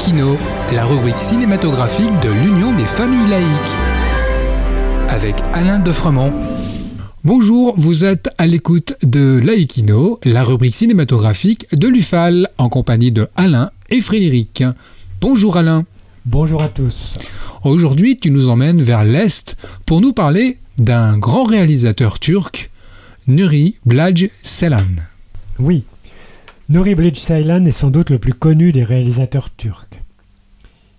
Laïkino, la rubrique cinématographique de l'Union des familles laïques. Avec Alain Defremont. Bonjour, vous êtes à l'écoute de Laïkino, la rubrique cinématographique de l'UFAL, en compagnie de Alain et Frédéric. Bonjour Alain. Bonjour à tous. Aujourd'hui, tu nous emmènes vers l'Est pour nous parler d'un grand réalisateur turc, Nuri Blaj Ceylan. Oui, Nuri Bilge Ceylan est sans doute le plus connu des réalisateurs turcs.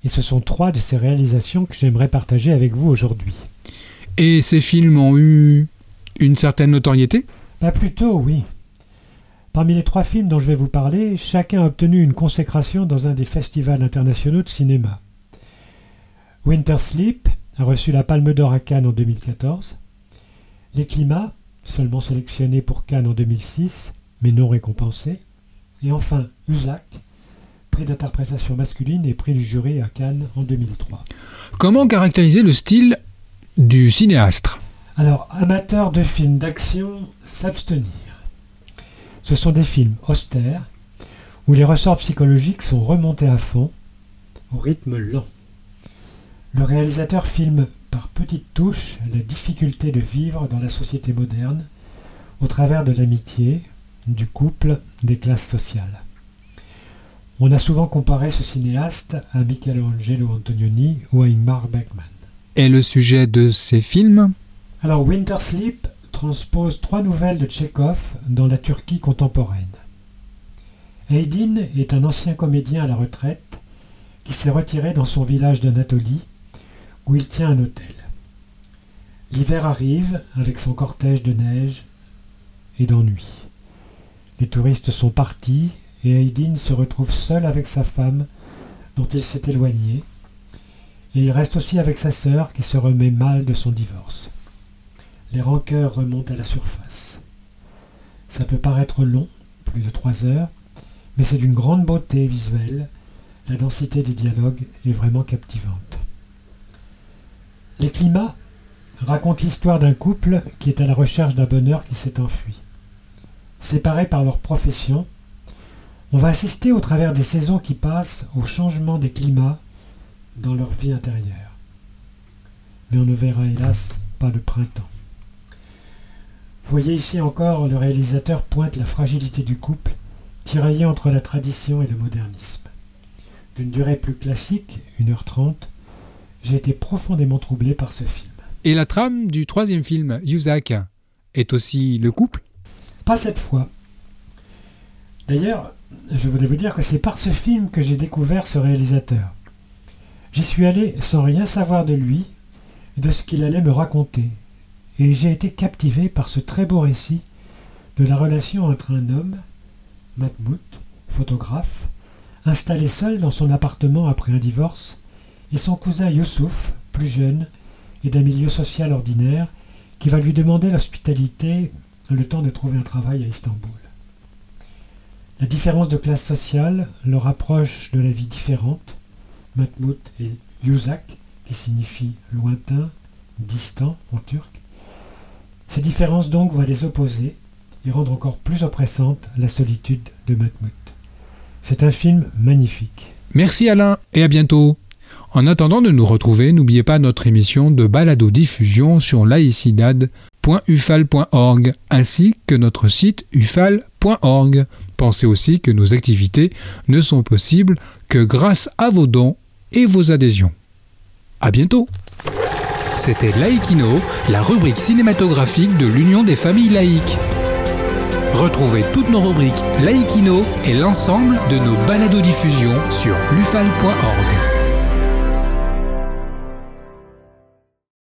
Et ce sont trois de ses réalisations que j'aimerais partager avec vous aujourd'hui. Et ces films ont eu une certaine notoriété? Pas plutôt, oui. Parmi les trois films dont je vais vous parler, chacun a obtenu une consécration dans un des festivals internationaux de cinéma. Winter Sleep a reçu la Palme d'Or à Cannes en 2014. Les Climats, seulement sélectionné pour Cannes en 2006, mais non récompensé. Et enfin, Usac, prix d'interprétation masculine et prix du jury à Cannes en 2003. Comment caractériser le style du cinéaste Alors, amateurs de films d'action, s'abstenir. Ce sont des films austères, où les ressorts psychologiques sont remontés à fond, au rythme lent. Le réalisateur filme par petites touches la difficulté de vivre dans la société moderne, au travers de l'amitié, du couple, des classes sociales. On a souvent comparé ce cinéaste à Michelangelo Antonioni ou à Ingmar Bergman. Et le sujet de ces films? Alors Winter Sleep transpose trois nouvelles de Tchekhov dans la Turquie contemporaine. Aydin est un ancien comédien à la retraite qui s'est retiré dans son village d'Anatolie où il tient un hôtel. L'hiver arrive avec son cortège de neige et d'ennui. Les touristes sont partis et Aydin se retrouve seul avec sa femme dont il s'est éloigné et il reste aussi avec sa sœur qui se remet mal de son divorce. Les rancœurs remontent à la surface. Ça peut paraître long, plus de trois heures, mais c'est d'une grande beauté visuelle. La densité des dialogues est vraiment captivante. Les climats racontent l'histoire d'un couple qui est à la recherche d'un bonheur qui s'est enfui séparés par leur profession, on va assister au travers des saisons qui passent au changement des climats dans leur vie intérieure. Mais on ne verra hélas pas le printemps. Voyez ici encore le réalisateur pointe la fragilité du couple, tiraillé entre la tradition et le modernisme. D'une durée plus classique, 1h30, j'ai été profondément troublé par ce film. Et la trame du troisième film, Yuzak, est aussi le couple cette fois. D'ailleurs, je voulais vous dire que c'est par ce film que j'ai découvert ce réalisateur. J'y suis allé sans rien savoir de lui et de ce qu'il allait me raconter, et j'ai été captivé par ce très beau récit de la relation entre un homme, Mahmoud, photographe, installé seul dans son appartement après un divorce, et son cousin Youssouf, plus jeune et d'un milieu social ordinaire, qui va lui demander l'hospitalité le temps de trouver un travail à Istanbul. La différence de classe sociale le rapproche de la vie différente, Mahmoud et Yuzak, qui signifie lointain, distant en turc. Ces différences donc vont les opposer et rendre encore plus oppressante la solitude de Mahmoud. C'est un film magnifique. Merci Alain et à bientôt. En attendant de nous retrouver, n'oubliez pas notre émission de balado diffusion sur laïcidad ufal.org ainsi que notre site ufal.org. Pensez aussi que nos activités ne sont possibles que grâce à vos dons et vos adhésions. À bientôt. C'était Laïkino, la rubrique cinématographique de l'Union des familles laïques. Retrouvez toutes nos rubriques Laïkino et l'ensemble de nos balados diffusions sur lufal.org.